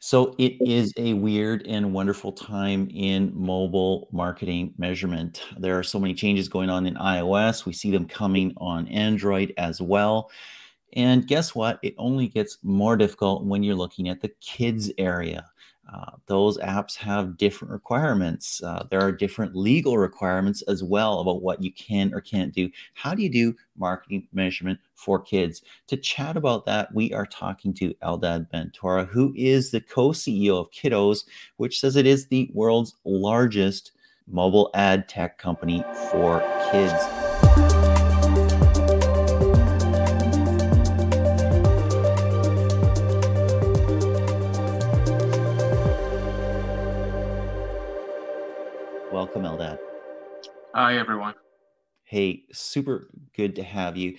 So it is a weird and wonderful time in mobile marketing measurement. There are so many changes going on in iOS. We see them coming on Android as well. And guess what? It only gets more difficult when you're looking at the kids area. Uh, those apps have different requirements. Uh, there are different legal requirements as well about what you can or can't do. How do you do marketing measurement for kids? To chat about that, we are talking to Eldad Ben Tora, who is the co CEO of Kidoz, which says it is the world's largest mobile ad tech company for kids. Welcome, Eldad. Hi, everyone. Hey, super good to have you.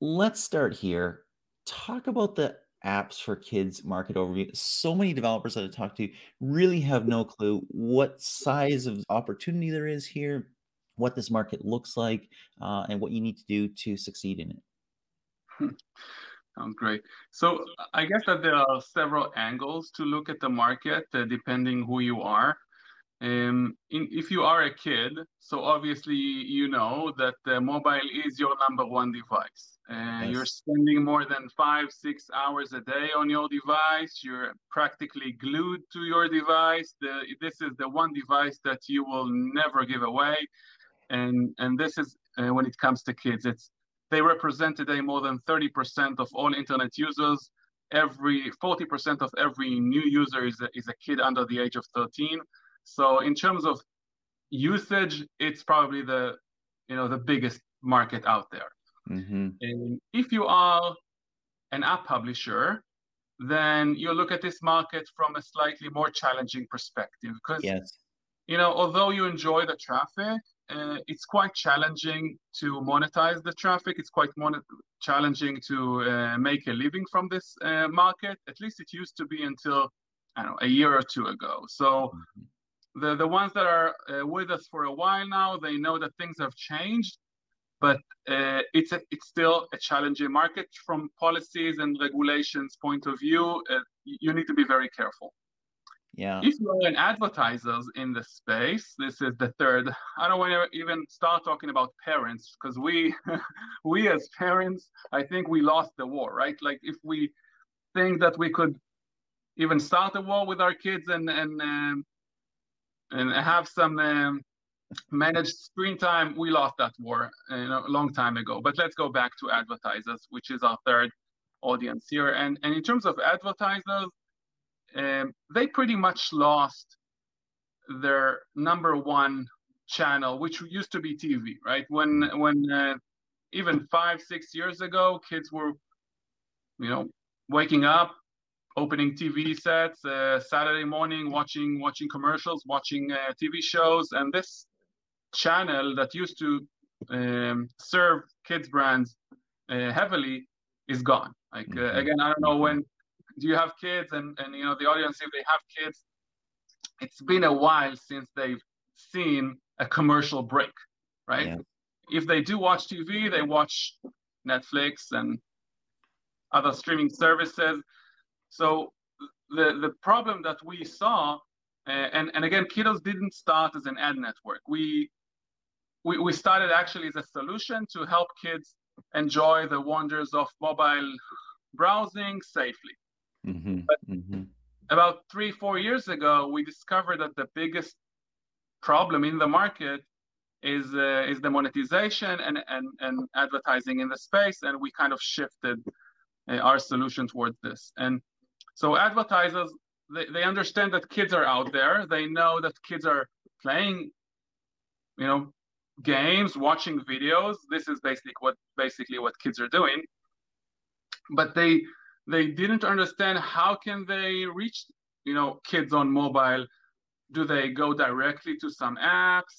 Let's start here. Talk about the apps for kids market overview. So many developers that I talk to really have no clue what size of opportunity there is here, what this market looks like, uh, and what you need to do to succeed in it. Sounds great. So I guess that there are several angles to look at the market, uh, depending who you are. Um, in, if you are a kid, so obviously you know that the mobile is your number one device. Uh, yes. You're spending more than five, six hours a day on your device. You're practically glued to your device. The, this is the one device that you will never give away. And, and this is uh, when it comes to kids. It's they represent today more than 30% of all internet users. Every 40% of every new user is a, is a kid under the age of 13. So in terms of usage, it's probably the you know the biggest market out there. Mm-hmm. And if you are an app publisher, then you look at this market from a slightly more challenging perspective because yes. you know although you enjoy the traffic, uh, it's quite challenging to monetize the traffic. It's quite mon- challenging to uh, make a living from this uh, market. At least it used to be until I don't know a year or two ago. So. Mm-hmm the, the ones that are uh, with us for a while now, they know that things have changed, but uh, it's, a, it's still a challenging market from policies and regulations point of view. Uh, you need to be very careful. Yeah. If you are an advertisers in the space, this is the third. I don't want to even start talking about parents because we, we as parents, I think we lost the war, right? Like if we think that we could even start a war with our kids and and um, and have some um, managed screen time, we lost that war uh, you know, a long time ago. But let's go back to advertisers, which is our third audience here. And, and in terms of advertisers, um, they pretty much lost their number one channel, which used to be TV, right? When when uh, even five six years ago, kids were, you know, waking up, opening TV sets, uh, Saturday morning watching watching commercials, watching uh, TV shows, and this channel that used to um, serve kids brands uh, heavily is gone. Like uh, mm-hmm. again, I don't know when do you have kids, and and you know the audience if they have kids, it's been a while since they've seen a commercial break, right? Yeah. If they do watch TV, they watch Netflix and other streaming services so the, the problem that we saw, uh, and, and again, Kidoz didn't start as an ad network. We, we, we started actually as a solution to help kids enjoy the wonders of mobile browsing safely. Mm-hmm. But mm-hmm. about three, four years ago, we discovered that the biggest problem in the market is uh, is the monetization and, and and advertising in the space, and we kind of shifted uh, our solution towards this. And so advertisers, they, they understand that kids are out there. They know that kids are playing, you know, games, watching videos. This is basically what basically what kids are doing. But they they didn't understand how can they reach, you know, kids on mobile. Do they go directly to some apps?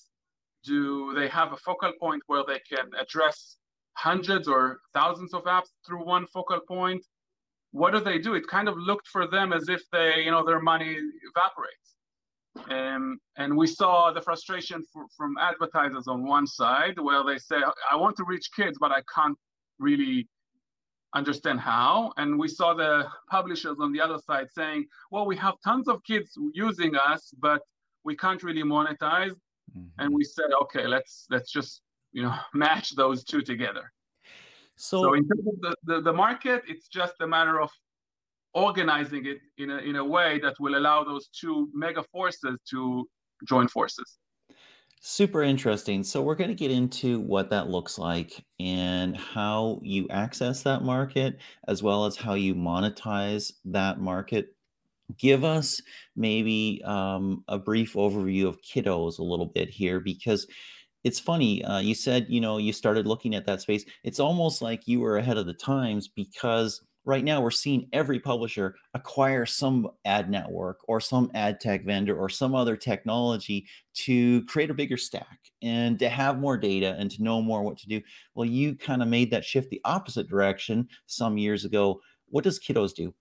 Do they have a focal point where they can address hundreds or thousands of apps through one focal point? What do they do? It kind of looked for them as if they, you know, their money evaporates. Um, and we saw the frustration for, from advertisers on one side, where they say, "I want to reach kids, but I can't really understand how. And we saw the publishers on the other side saying, well, we have tons of kids using us, but we can't really monetize. Mm-hmm. And we said, okay, let's let's just you know match those two together. So, so in terms of the, the, the market, it's just a matter of organizing it in a in a way that will allow those two mega forces to join forces. Super interesting. So, we're going to get into what that looks like and how you access that market, as well as how you monetize that market. Give us maybe um, a brief overview of Kidoz a little bit here, because it's funny. Uh, you said, you know, you started looking at that space. It's almost like you were ahead of the times because right now we're seeing every publisher acquire some ad network or some ad tech vendor or some other technology to create a bigger stack and to have more data and to know more what to do. Well, you kind of made that shift the opposite direction some years ago. What does Kidoz do?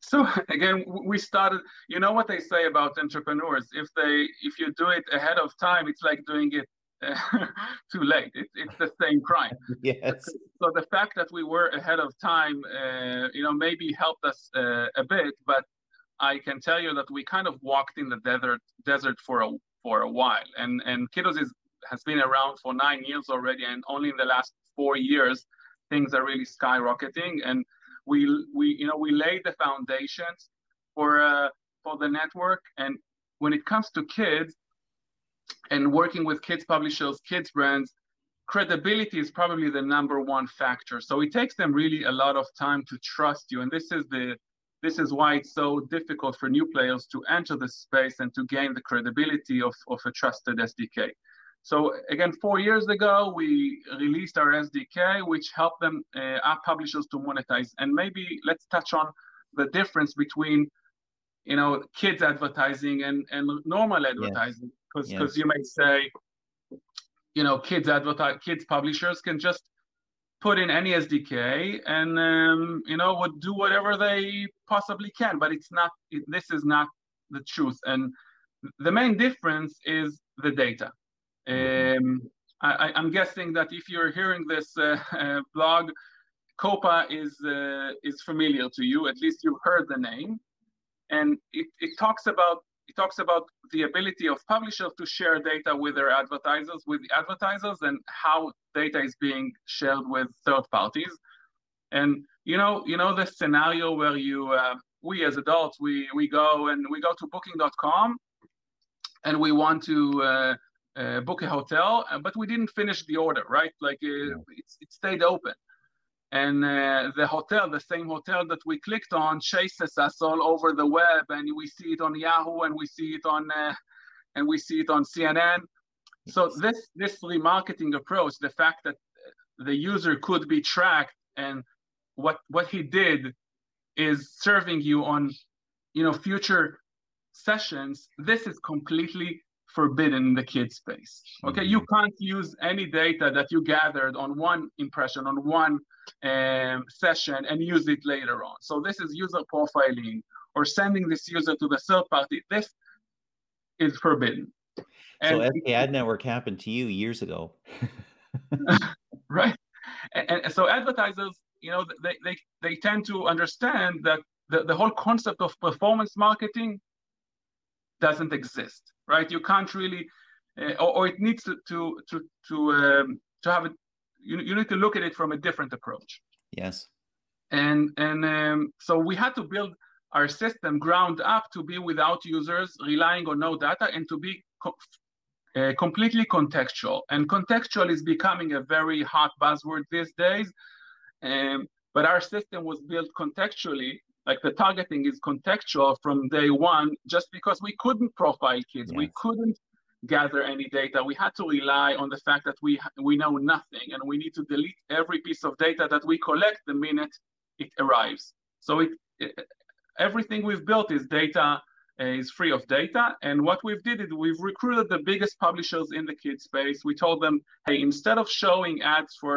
So again, we started. You know what they say about entrepreneurs? If they, if you do it ahead of time, it's like doing it too late. It, it's the same crime. Yes. So the fact that we were ahead of time, uh, you know, maybe helped us uh, a bit, but I can tell you that we kind of walked in the desert desert for a for a while, and and Kidoz is has been around for nine years already, and only in the last four years things are really skyrocketing, and we we you know we lay the foundations for uh, for the network, and when it comes to kids and working with kids publishers, kids brands, credibility is probably the number one factor. So it takes them really a lot of time to trust you. And this is the this is why it's so difficult for new players to enter the space and to gain the credibility of, of a trusted SDK. So again, four years ago, we released our SDK, which helped them uh, app publishers to monetize. And maybe let's touch on the difference between, you know, kids advertising and, and normal advertising because because yes. you may say you know kids advertise kids publishers can just put in any sdk and um, you know would do whatever they possibly can but it's not it, this is not the truth and the main difference is the data. Um, I, am guessing that if you're hearing this uh, uh, blog COPPA is uh, is familiar to you at least you've heard the name and it, it talks about it talks about the ability of publishers to share data with their advertisers, with advertisers, and how data is being shared with third parties. And you know, you know the scenario where you, uh, we as adults, we we go and we go to Booking.com, and we want to uh, uh, book a hotel, but we didn't finish the order, right? Like uh, it, it stayed open and uh, the hotel, the same hotel that we clicked on, chases us all over the web, and we see it on Yahoo, and we see it on, uh, and we see it on CNN. So this this remarketing approach, the fact that the user could be tracked, and what what he did is serving you on, you know, future sessions. This is completely forbidden in the kid space. Okay, mm-hmm. you can't use any data that you gathered on one impression, on one um, session, and use it later on. So this is user profiling or sending this user to the third party. This is forbidden. And so SKAdNetwork happened to you years ago. right. And, and, so advertisers, you know, they, they, they tend to understand that the, the whole concept of performance marketing doesn't exist right? You can't really, uh, or, or, it needs to to to to um, to have it. You, you need to look at it from a different approach. Yes. And and um, so we had to build our system ground up to be without users, relying on no data, and to be co- uh, completely contextual. And contextual is becoming a very hot buzzword these days. Um, but our system was built contextually like the targeting is contextual from day one just because we couldn't profile kids. Yes. we couldn't gather any data. We had to rely on the fact that we we know nothing and we need to delete every piece of data that we collect the minute it arrives. So it, it everything we've built is data uh, is free of data. And what we've did is we've recruited the biggest publishers in the kid space. We told them hey instead of showing ads for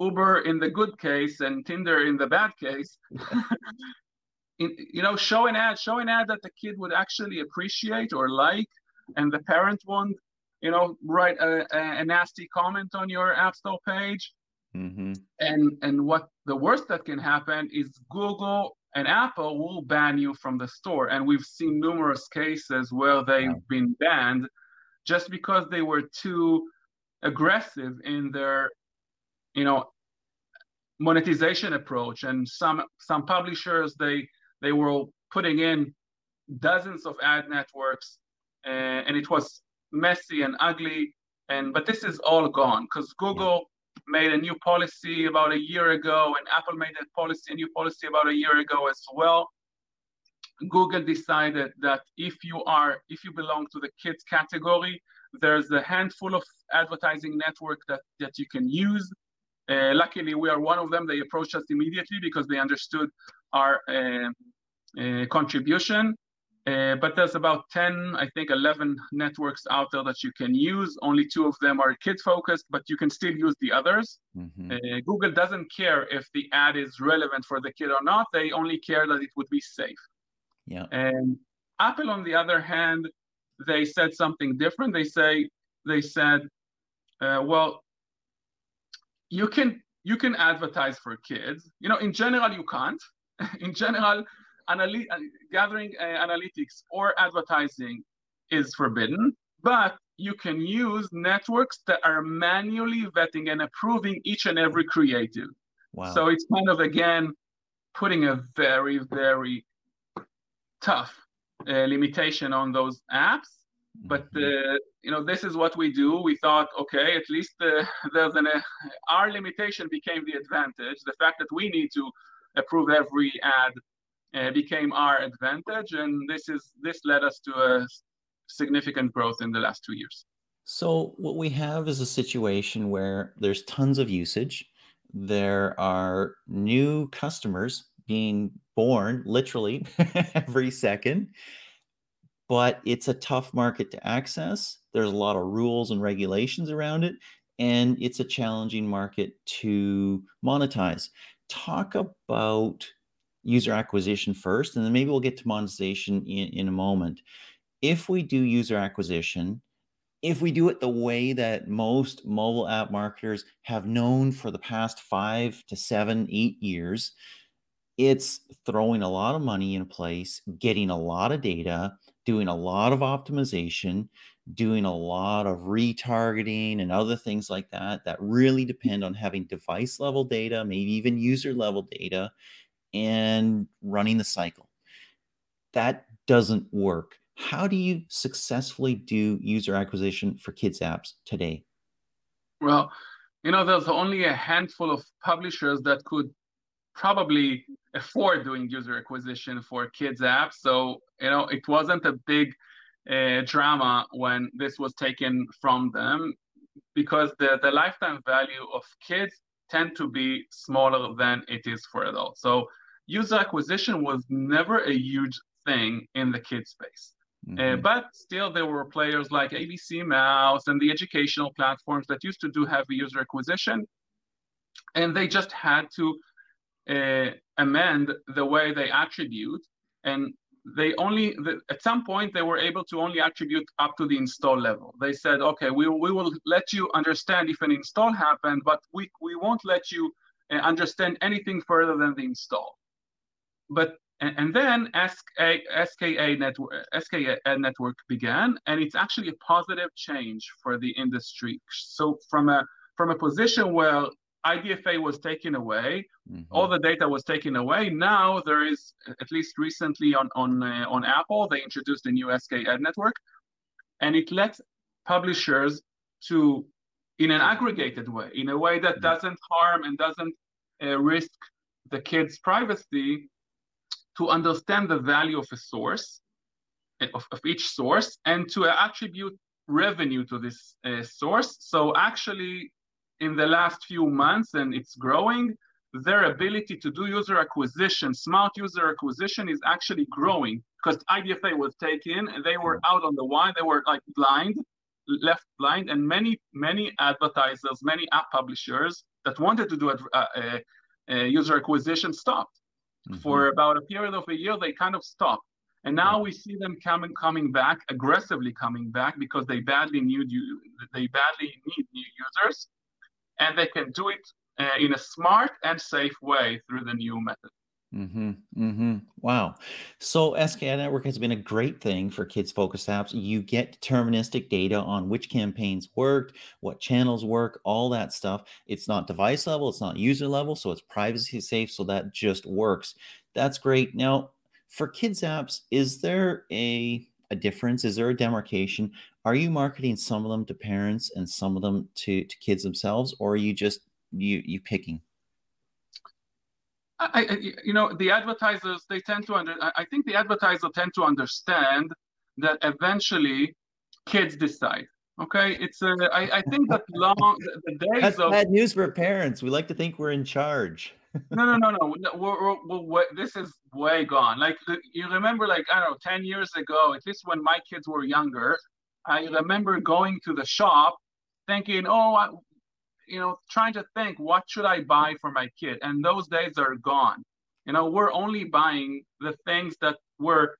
Uber in the good case and Tinder in the bad case. in, you know, show an ad, show an ad that the kid would actually appreciate or like, and the parent won't, you know, write a, a, nasty comment on your App Store page. Mm-hmm. And and what the worst that can happen is Google and Apple will ban you from the store. And we've seen numerous cases where they've wow. been banned just because they were too aggressive in their, you know, monetization approach. And some some publishers they they were putting in dozens of ad networks, uh, and it was messy and ugly. And but this is all gone because Google made a new policy about a year ago, and Apple made a policy, a new policy about a year ago as well. Google decided that if you are, if you belong to the kids category, there's a handful of advertising network that, that you can use. Uh, luckily, we are one of them. They approached us immediately because they understood our uh, uh, contribution. Uh, but there's about 10, I think 11 networks out there that you can use. Only two of them are kid focused, but you can still use the others. Mm-hmm. Uh, Google doesn't care if the ad is relevant for the kid or not. They only care that it would be safe. Yeah. And Apple, on the other hand, they said something different. They say they said, uh, well, you can you can advertise for kids. You know, in general, you can't. in general, anali- uh, gathering uh, analytics or advertising is forbidden, but you can use networks that are manually vetting and approving each and every creative. Wow. So it's kind of again putting a very very tough uh, limitation on those apps. But mm-hmm. uh, you know this is what we do. We thought, okay, at least uh, there's an uh, our limitation became the advantage. The fact that we need to approve every ad uh, became our advantage, and this is this led us to a significant growth in the last two years. So what we have is a situation where there's tons of usage. There are new customers being born literally every second, but it's a tough market to access. There's a lot of rules and regulations around it, and it's a challenging market to monetize. Talk about user acquisition first, and then maybe we'll get to monetization in, in a moment. If we do user acquisition, if we do it the way that most mobile app marketers have known for the past five to seven, eight years, it's throwing a lot of money in place, getting a lot of data, doing a lot of optimization, doing a lot of retargeting and other things like that that really mm-hmm. depend on having device level data, maybe even user level data, and running the cycle. That doesn't work. How do you successfully do user acquisition for kids' apps today? Well, you know, there's only a handful of publishers that could probably afford doing user acquisition for kids' apps. So, you know, it wasn't a big uh, drama when this was taken from them because the, the lifetime value of kids tend to be smaller than it is for adults. So user acquisition was never a huge thing in the kid space. Uh, mm-hmm. Uh, but still, there were players like ABC Mouse and the educational platforms that used to do heavy user acquisition, and they just had to uh, amend the way they attribute, and they only the, at some point they were able to only attribute up to the install level. They said, okay, we, we will let you understand if an install happened, but we, we won't let you uh, understand anything further than the install but and, then SK, SKAdNetwork SKA network began, and it's actually a positive change for the industry. So from a from a position where IDFA was taken away, mm-hmm. all the data was taken away. Now there is, at least recently on on uh, on Apple, they introduced a new SK ad network, and it lets publishers to, in an aggregated way, in a way that mm-hmm. doesn't harm and doesn't uh, risk the kids' privacy, to understand the value of a source, of, of each source, and to attribute revenue to this uh, source. So actually, in the last few months, and it's growing, their ability to do user acquisition, smart user acquisition, is actually growing because IDFA was taken and they were out on the wine. They were like blind, left blind, and many many advertisers, many app publishers that wanted to do a, a, a user acquisition stopped. Mm-hmm. For about a period of a year, they kind of stopped. And now we see them coming coming back, aggressively coming back because they badly need you they badly need new users. And they can do it uh, in a smart and safe way through the new method. Mm-hmm. Mm-hmm. Wow. So SKAdNetwork has been a great thing for kids focused apps. You get deterministic data on which campaigns worked, what channels work, all that stuff. It's not device level, it's not user level, so it's privacy safe. So that just works. That's great. Now, for kids apps, is there a a difference? Is there a demarcation? Are you marketing some of them to parents and some of them to, to kids themselves, or are you just you you picking? I, I, you know, the advertisers they tend to under. I think the advertisers tend to understand that eventually kids decide. Okay, it's a. I, I think that long the, the days That's of bad news for parents. We like to think we're in charge. No, no, no, no. we're, we're, we're, this is way gone. Like you remember, like I don't know, ten years ago, at least when my kids were younger, I remember going to the shop, thinking, oh, I, you know, trying to think, what should I buy for my kid? And those days are gone. You know, we're only buying the things that were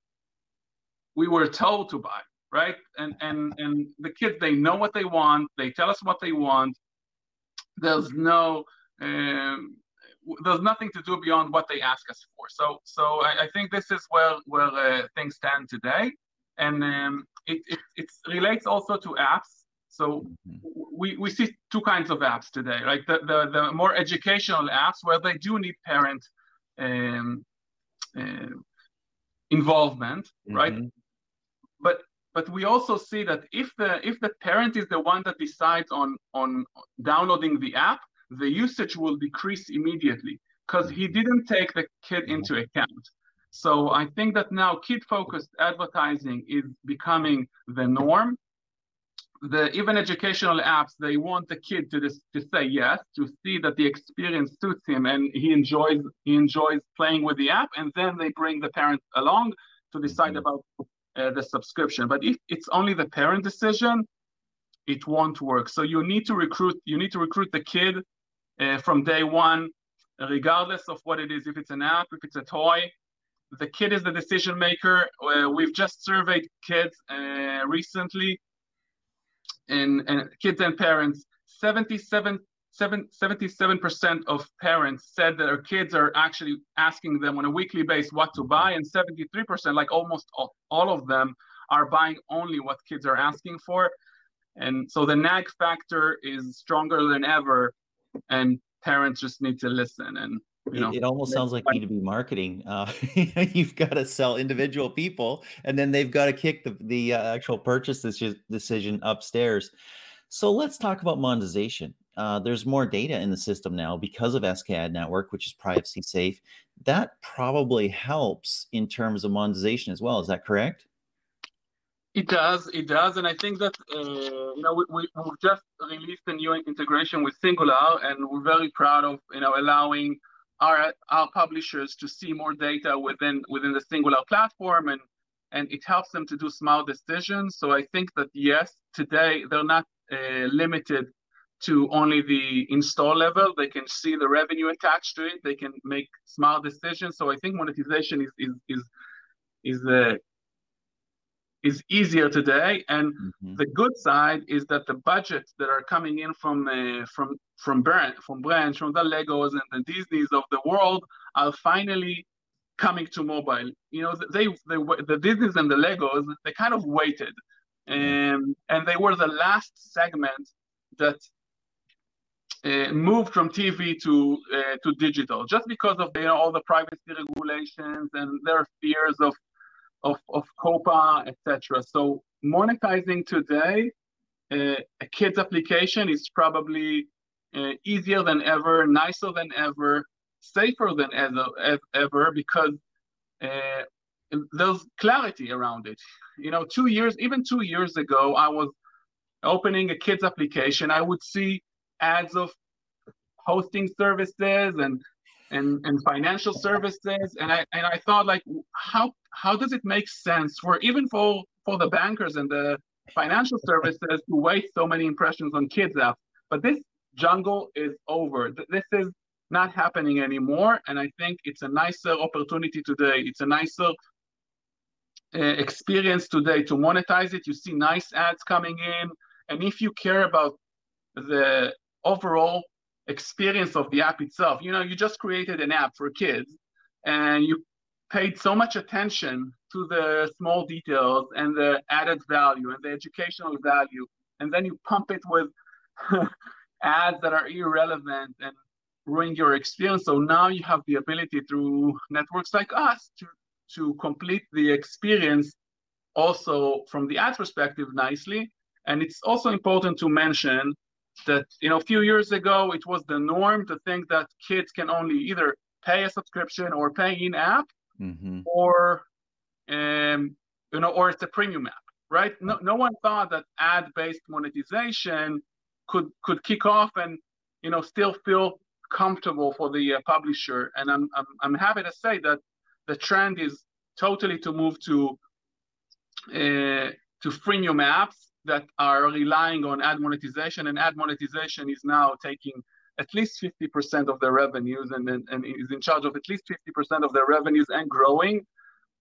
we were told to buy, right? And and and the kids they know what they want. They tell us what they want. There's no um, there's nothing to do beyond what they ask us for. So so I, I think this is where where uh, things stand today, and um, it, it it relates also to apps. So we, we see two kinds of apps today, like the, the, the more educational apps where they do need parent um, uh, involvement, mm-hmm. right? But but we also see that if the if the parent is the one that decides on on downloading the app, the usage will decrease immediately because he didn't take the kid mm-hmm. into account. So I think that now kid-focused advertising is becoming the norm. The even educational apps they want the kid to this, to say yes to see that the experience suits him and he enjoys he enjoys playing with the app and then they bring the parent along to decide mm-hmm. about uh, the subscription. But if it's only the parent decision, it won't work. So you need to recruit you need to recruit the kid uh, from day one, regardless of what it is, if it's an app, if it's a toy. The kid is the decision maker. Uh, we've just surveyed kids uh, recently, and, and kids and parents. 77 77% of parents said that their kids are actually asking them on a weekly basis what to buy, and 73%, like almost all, all of them, are buying only what kids are asking for. And so the nag factor is stronger than ever and parents just need to listen and you know. it, it almost sounds like b2b marketing uh, you've got to sell individual people and then they've got to kick the, the uh, actual purchase decision upstairs. So let's talk about monetization. Uh, there's more data in the system now because of SKAdNetwork which is privacy safe. That probably helps in terms of monetization as well is that correct it does, it does, and I think that uh, you know we, we have just released a new integration with Singular, and we're very proud of you know allowing our our publishers to see more data within within the Singular platform, and and it helps them to do smart decisions. So I think that yes, today they're not uh, limited to only the install level. They can see the revenue attached to it. They can make smart decisions. So I think monetization is is is is uh, is easier today. And mm-hmm. the good side is that the budgets that are coming in from uh, from from brand from brands from the Legos and the Disneys of the world are finally coming to mobile. You know, they, they the Disneys and the Legos they kind of waited, mm-hmm. um, and they were the last segment that. Uh, moved from TV to uh, to digital just because of you know all the privacy regulations and their fears of of, of COPPA, etc. So monetizing today uh, a kid's application is probably uh, easier than ever, nicer than ever, safer than ever, ever because uh, there's clarity around it. You know, two years, even two years ago, I was opening a kid's application. I would see ads of hosting services and and, and financial services. And I and I thought like how how does it make sense for even for for the bankers and the financial services to waste so many impressions on kids apps? But this jungle is over. This is not happening anymore. And I think it's a nicer opportunity today. It's a nicer uh, experience today to monetize it. You see nice ads coming in. And if you care about the overall experience of the app itself. You know, you just created an app for kids and you paid so much attention to the small details and the added value and the educational value, and then you pump it with ads that are irrelevant and ruin your experience. So now you have the ability through networks like us to, to complete the experience also from the ads perspective nicely. And it's also important to mention that you know a few years ago it was the norm to think that kids can only either pay a subscription or pay in app mm-hmm. or um, you know or it's a premium app right no, no one thought that ad based monetization could could kick off and you know still feel comfortable for the uh, publisher and I'm, I'm i'm happy to say that the trend is totally to move to uh, to freemium apps that are relying on ad monetization, and ad monetization is now taking at least 50% of their revenues and, and, and is in charge of at least 50% of their revenues and growing.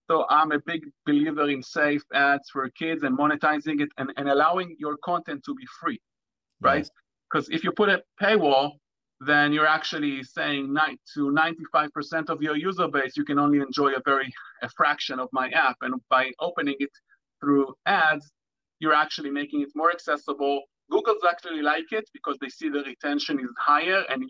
So I'm a big believer in safe ads for kids and monetizing it and, and allowing your content to be free, right? Because yes. if you put a paywall, then you're actually saying to 95% of your user base, you can only enjoy a very a fraction of my app. And by opening it through ads, you're actually making it more accessible. Google's actually like it because they see the retention is higher and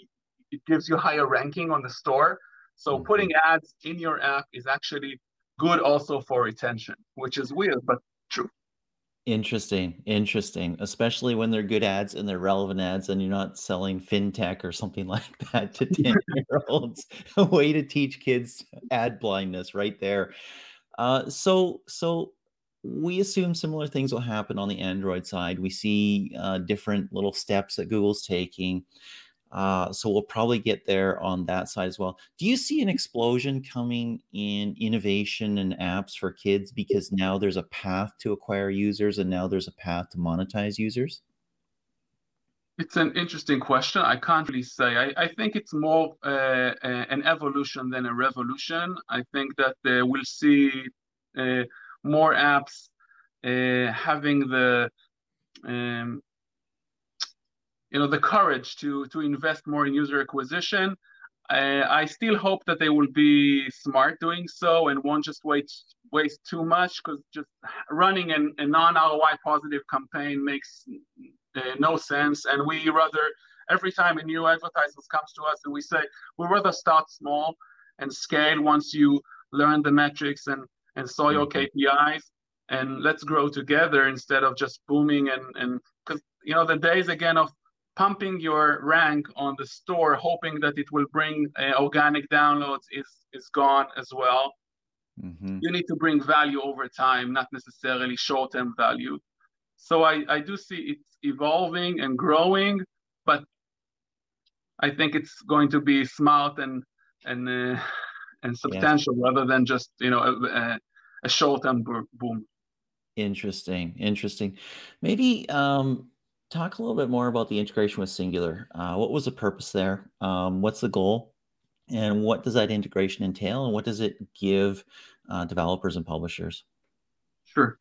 it gives you higher ranking on the store. So mm-hmm. putting ads in your app is actually good also for retention, which is weird but true. Interesting, interesting. Especially when they're good ads and they're relevant ads, and you're not selling fintech or something like that to ten year olds. A way to teach kids ad blindness, right there. Uh, so, so we assume similar things will happen on the Android side. We see uh, different little steps that Google's taking. Uh, so we'll probably get there on that side as well. Do you see an explosion coming in innovation and apps for kids because now there's a path to acquire users and now there's a path to monetize users? It's an interesting question. I can't really say. I, I think it's more uh, an evolution than a revolution. I think that uh, we'll see uh, more apps, uh, having the um, you know the courage to to invest more in user acquisition. Uh, I still hope that they will be smart doing so and won't just waste waste too much because just running an, a non ROI positive campaign makes uh, no sense. And we rather every time a new advertiser comes to us and we say we rather start small and scale once you learn the metrics and and saw your KPIs and let's grow together instead of just booming and and because you know the days again of pumping your rank on the store hoping that it will bring uh, organic downloads is is gone as well. Mm-hmm. you need to bring value over time not necessarily short-term value. So I, I do see it evolving and growing but i think it's going to be smart and and uh, and substantial rather than just you know a, a short-term boom. Interesting, interesting. Maybe um, talk a little bit more about the integration with Singular. Uh, what was the purpose there? Um, what's the goal? And what does that integration entail? And what does it give uh, developers and publishers? Sure.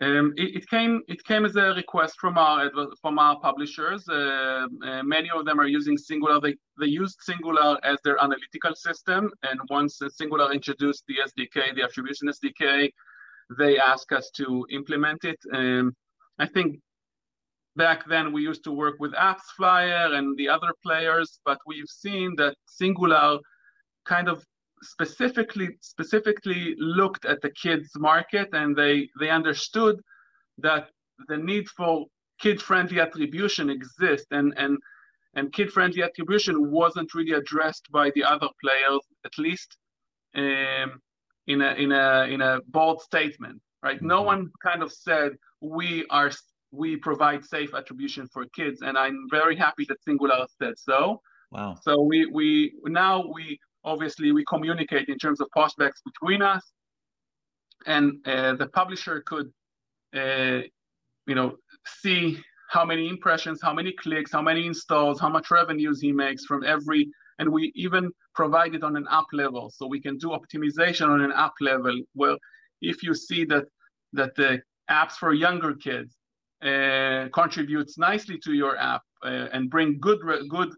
Um, it, it, came it came as a request from our from our publishers. Uh, uh, many of them are using Singular. They they used Singular as their analytical system, and once Singular introduced the SDK, the attribution SDK, they asked us to implement it. Um, I think back then we used to work with AppsFlyer and the other players, but we've seen that Singular kind of specifically specifically looked at the kids market and they they understood that the need for kid friendly attribution exists and and and kid friendly attribution wasn't really addressed by the other players at least um, in a in a in a bold statement right? Mm-hmm. no one kind of said we are we provide safe attribution for kids and i'm very happy that singular said so. Wow. So we we now we obviously we communicate in terms of prospects between us and uh, the publisher could uh, you know see how many impressions how many clicks how many installs how much revenues he makes from every and we even provide it on an app level. So we can do optimization on an app level. Where if you see that that the apps for younger kids uh, contributes nicely to your app uh, and bring good good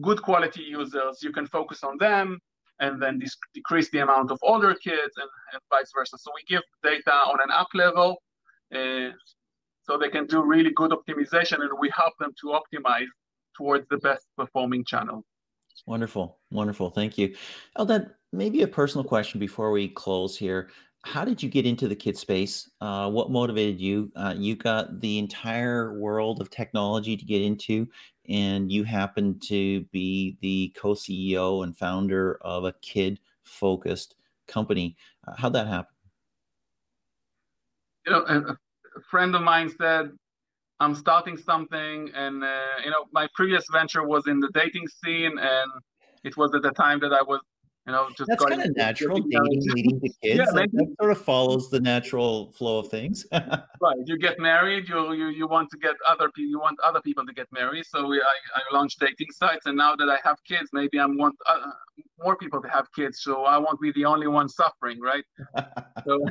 good quality users, you can focus on them and then decrease the amount of older kids and, and vice versa. So we give data on an app level uh, so they can do really good optimization and we help them to optimize towards the best performing channel. Wonderful. Wonderful. Thank you. Eldad, maybe a personal question before we close here. How did you get into the kid space? Uh, what motivated you? Uh, you got the entire world of technology to get into, and you happen to be the co-CEO and founder of a kid-focused company. Uh, how'd that happen? You know, a, a friend of mine said, "I'm starting something," and uh, you know, my previous venture was in the dating scene, and it was at the time that I was you know, just that's kind of natural. Dating, leading to kids, yeah, like, that sort of follows the natural flow of things. right. You get married. You you you want to get other people. You want other people to get married. So we, I I launched dating sites, and now that I have kids, maybe I want uh, more people to have kids. So I won't be the only one suffering, right? so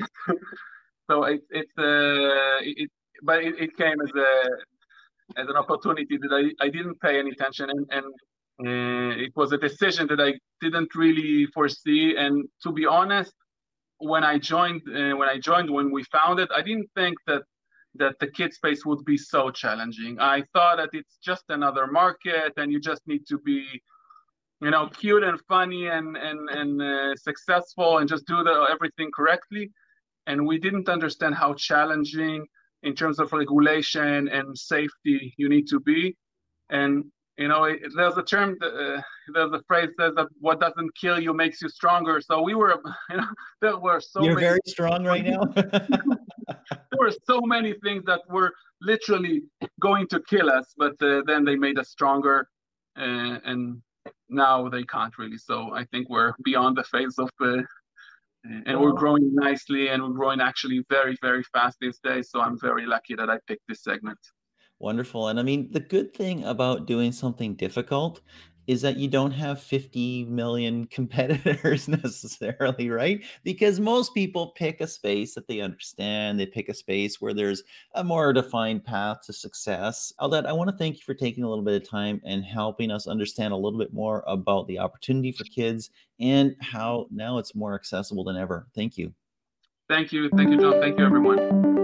so it it uh it but it, it came as a as an opportunity that I, I didn't pay any attention and, and uh, it was a decision that I didn't really foresee. And to be honest, when I joined, uh, when I joined, when we found it, I didn't think that that the kid space would be so challenging. I thought that it's just another market, and you just need to be, you know, cute and funny and and and uh, successful, and just do the everything correctly. And we didn't understand how challenging in terms of regulation and safety you need to be. And you know, it, there's a term, uh, there's a phrase says that what doesn't kill you makes you stronger. So we were, you know, there were so. You're many, very strong right now. there were so many things that were literally going to kill us, but uh, then they made us stronger, uh, and now they can't really. So I think we're beyond the phase of. Uh, and we're growing nicely and we're growing actually very very fast these days so i'm very lucky that i picked this segment Wonderful. And I mean, the good thing about doing something difficult is that you don't have 50 million competitors necessarily, right? Because most people pick a space that they understand. They pick a space where there's a more defined path to success. Eldad, I want to thank you for taking a little bit of time and helping us understand a little bit more about the opportunity for kids and how now it's more accessible than ever. Thank you. Thank you. Thank you, John. Thank you, everyone.